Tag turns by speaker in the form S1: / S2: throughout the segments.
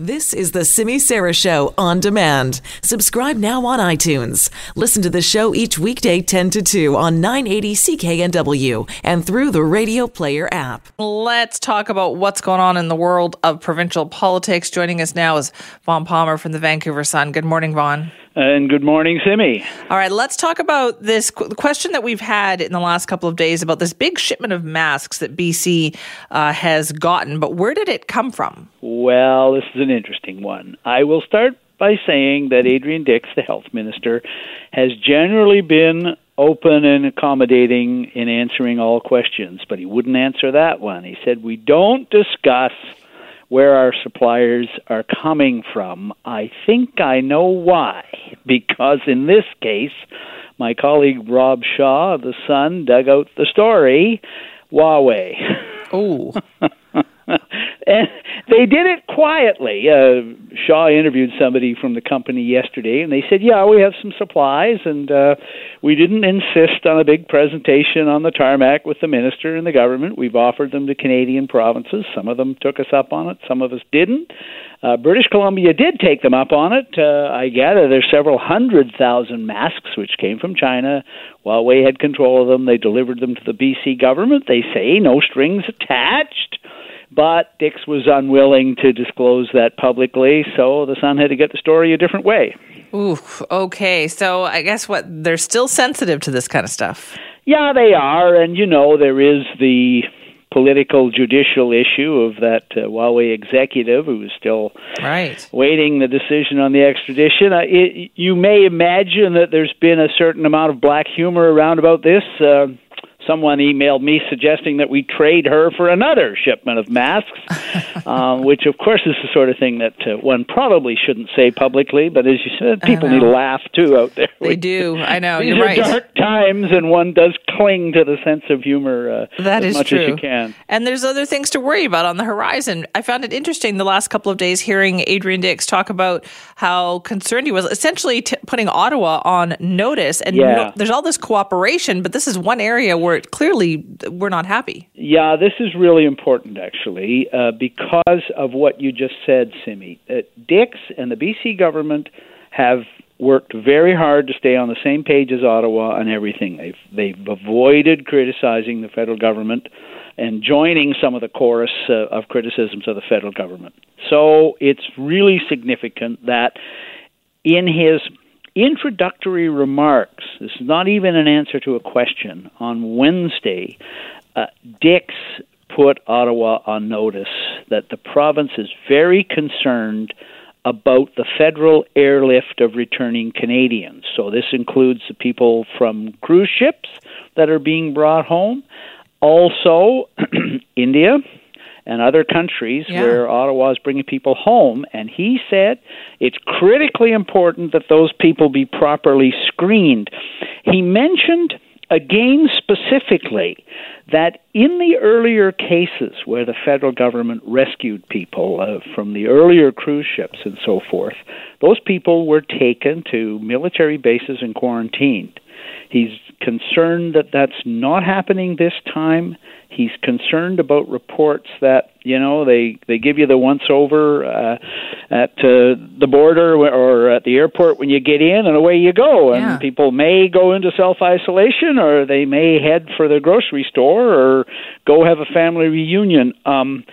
S1: This is the Simi Sara Show on demand. Subscribe now on iTunes. Listen to the show each weekday 10 to 2 on 980 CKNW and through the Radio Player app.
S2: Let's talk about what's going on in the world of provincial politics. Joining us now is Vaughn Palmer from the Vancouver Sun. Good morning, Vaughn.
S3: And good morning, Simi.
S2: All right, let's talk about this question that we've had in the last couple of days about this big shipment of masks that BC uh, has gotten. But where did it come from?
S3: Well, this is an interesting one. I will start by saying that Adrian Dix, the health minister, has generally been open and accommodating in answering all questions, but he wouldn't answer that one. He said, We don't discuss where our suppliers are coming from. I think I know why. Because in this case, my colleague Rob Shaw of The Sun dug out the story Huawei.
S2: Oh.
S3: they did it quietly. Uh, Shaw interviewed somebody from the company yesterday, and they said, "Yeah, we have some supplies, and uh, we didn't insist on a big presentation on the tarmac with the minister and the government. We've offered them to Canadian provinces. Some of them took us up on it, some of us didn't. Uh, British Columbia did take them up on it. Uh, I gather there's several hundred thousand masks which came from China. Huawei had control of them. They delivered them to the BC government. They say no strings attached." But Dix was unwilling to disclose that publicly, so the Sun had to get the story a different way.
S2: Ooh, okay. So I guess what they're still sensitive to this kind of stuff.
S3: Yeah, they are, and you know there is the political judicial issue of that uh, Huawei executive who is still
S2: right.
S3: waiting the decision on the extradition. Uh, it, you may imagine that there's been a certain amount of black humor around about this. Uh, someone emailed me suggesting that we trade her for another shipment of masks, uh, which of course is the sort of thing that uh, one probably shouldn't say publicly. But as you said, people need to laugh too out there.
S2: They do. I know.
S3: These
S2: You're
S3: are
S2: right.
S3: dark times, and one does cling to the sense of humor uh,
S2: That
S3: as
S2: is
S3: much
S2: true.
S3: as you can.
S2: And there's other things to worry about on the horizon. I found it interesting the last couple of days hearing Adrian Dix talk about how concerned he was, essentially t- putting Ottawa on notice. And
S3: Yeah.
S2: no- there's all this cooperation, but this is one area where it clearly we're not happy.
S3: Yeah, this is really important, actually, uh, because of what you just said, Simi. Uh, Dix and the BC government have worked very hard to stay on the same page as Ottawa on everything. They've they've avoided criticizing the federal government and joining some of the chorus uh, of criticisms of the federal government. So it's really significant that in his introductory remarks, this is not even an answer to a question, on Wednesday, uh, Dix put Ottawa on notice that the province is very concerned about the federal airlift of returning Canadians. So this includes the people from cruise ships that are being brought home, also India and other countries
S2: Yeah.
S3: where Ottawa is bringing people home. And he said it's critically important that those people be properly screened. He mentioned again specifically that in the earlier cases where the federal government rescued people uh, from the earlier cruise ships and so forth, those people were taken to military bases and quarantined. He's concerned that that's not happening this time. He's concerned about reports that you know they they give you the once over uh, at uh, the border or at the airport when you get in, and away you go. And
S2: Yeah.
S3: people may go into self isolation, or they may head for the grocery store, or go have a family reunion. Um,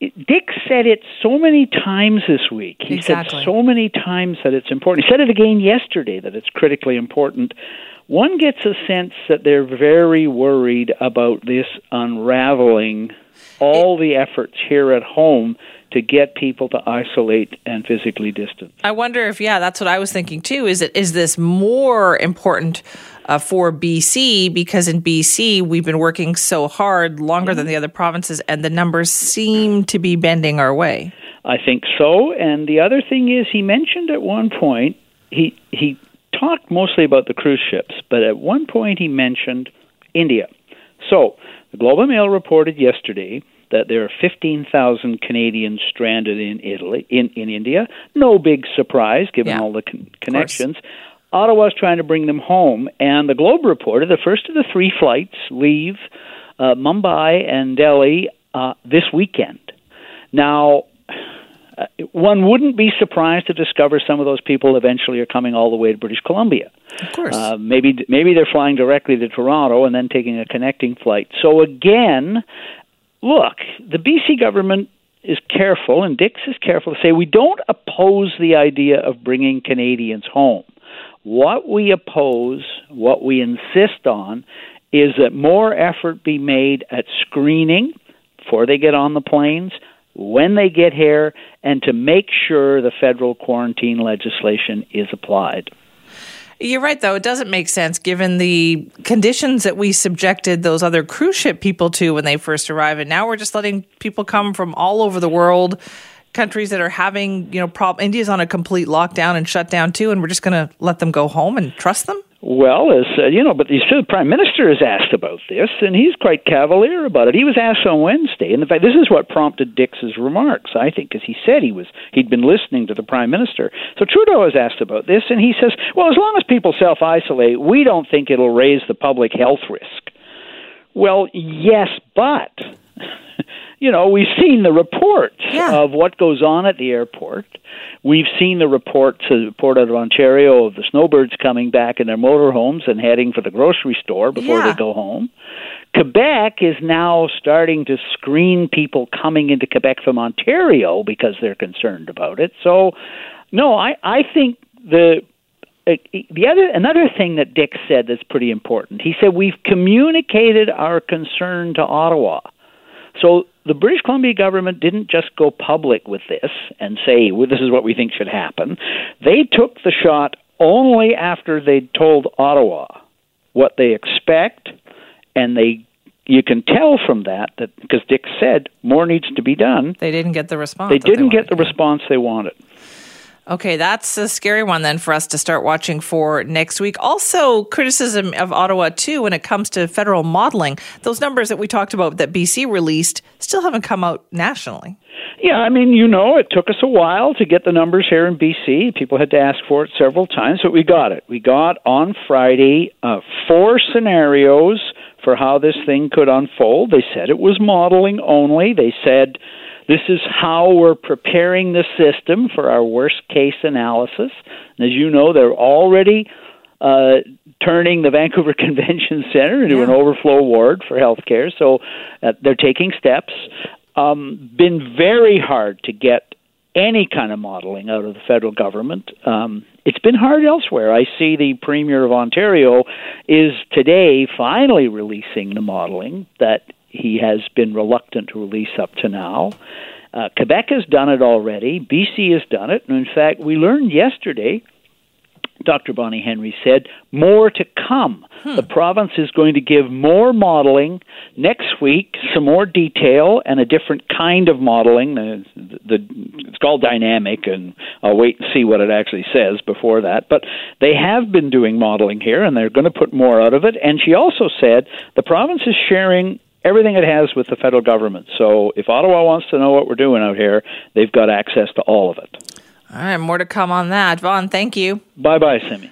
S3: Dix said it so many times this week. He
S2: Exactly.
S3: said so many times that it's important. He said it again yesterday that it's critically important. One gets a sense that they're very worried about this unraveling all the efforts here at home to get people to isolate and physically distance.
S2: I wonder if, yeah, that's what I was thinking too. Is it is this more important uh, for BC because in BC we've been working so hard longer than the other provinces, and the numbers seem to be bending our way.
S3: I think so. And the other thing is, he mentioned at one point he he talked mostly about the cruise ships, but at one point he mentioned India. So the Globe and Mail reported yesterday that there are 15,000 Canadians stranded in Italy, in, in India. No big surprise given
S2: Yeah.
S3: all the con- connections. Ottawa's trying to bring them home, and the Globe reported the first of the three flights leave uh, Mumbai and Delhi uh, this weekend. Now, uh, one wouldn't be surprised to discover some of those people eventually are coming all the way to British Columbia.
S2: Of course.
S3: Uh, maybe maybe they're flying directly to Toronto and then taking a connecting flight. So again, look, the BC government is careful, and Dix is careful to say we don't oppose the idea of bringing Canadians home. What we oppose, what we insist on, is that more effort be made at screening before they get on the planes, when they get here, and to make sure the federal quarantine legislation is applied.
S2: You're right, though. It doesn't make sense given the conditions that we subjected those other cruise ship people to when they first arrived. And now we're just letting people come from all over the world, countries that are having, you know, prob- India's on a complete lockdown and shutdown too. And we're just going to let them go home and trust them?
S3: Well, as uh, you know, but the the prime minister is asked about this, and he's quite cavalier about it. He was asked on Wednesday, and in fact, this is what prompted Dix's remarks, I think, because he said he was he'd been listening to the prime minister. So Trudeau was asked about this, and he says, "Well, as long as people self isolate, we don't think it'll raise the public health risk." Well, yes, but you know, we've seen the reports
S2: Yeah.
S3: of what goes on at the airport. We've seen the reports, the report out of Ontario of the snowbirds coming back in their motorhomes and heading for the grocery store before
S2: Yeah.
S3: they go home. Quebec is now starting to screen people coming into Quebec from Ontario because they're concerned about it. So, no, I I think the uh, the other another thing that Dix said that's pretty important. He said we've communicated our concern to Ottawa. So the British Columbia government didn't just go public with this and say, well, this is what we think should happen. They took the shot only after they'd told Ottawa what they expect, and they you can tell from that that because Dix said more needs to be done.
S2: They didn't get the response.
S3: They didn't get the response they wanted.
S2: Okay, that's a scary one then for us to start watching for next week. Also, criticism of Ottawa too when it comes to federal modeling. Those numbers that we talked about that BC released still haven't come out nationally.
S3: Yeah, I mean, you know, it took us a while to get the numbers here in BC. People had to ask for it several times, but we got it. We got on Friday uh, four scenarios for how this thing could unfold. They said it was modeling only. They said this is how we're preparing the system for our worst case analysis. And as you know, they're already uh, turning the Vancouver Convention Center into an overflow ward for healthcare. So uh, they're taking steps. Um, been very hard to get any kind of modeling out of the federal government. Um, it's been hard elsewhere. I see the Premier of Ontario is today finally releasing the modeling that he has been reluctant to release up to now. Uh, Quebec has done it already. BC has done it. And in fact, we learned yesterday Dr. Bonnie Henry said, more to come. The province is going to give more modeling next week, some more detail, and a different kind of modeling. The, the, it's called dynamic, and I'll wait and see what it actually says before that. But they have been doing modeling here, and they're going to put more out of it. And she also said the province is sharing everything it has with the federal government. So if Ottawa wants to know what we're doing out here, they've got access to all of it.
S2: All right, more to come on that. Vaughn, thank you.
S3: Bye bye, Simi.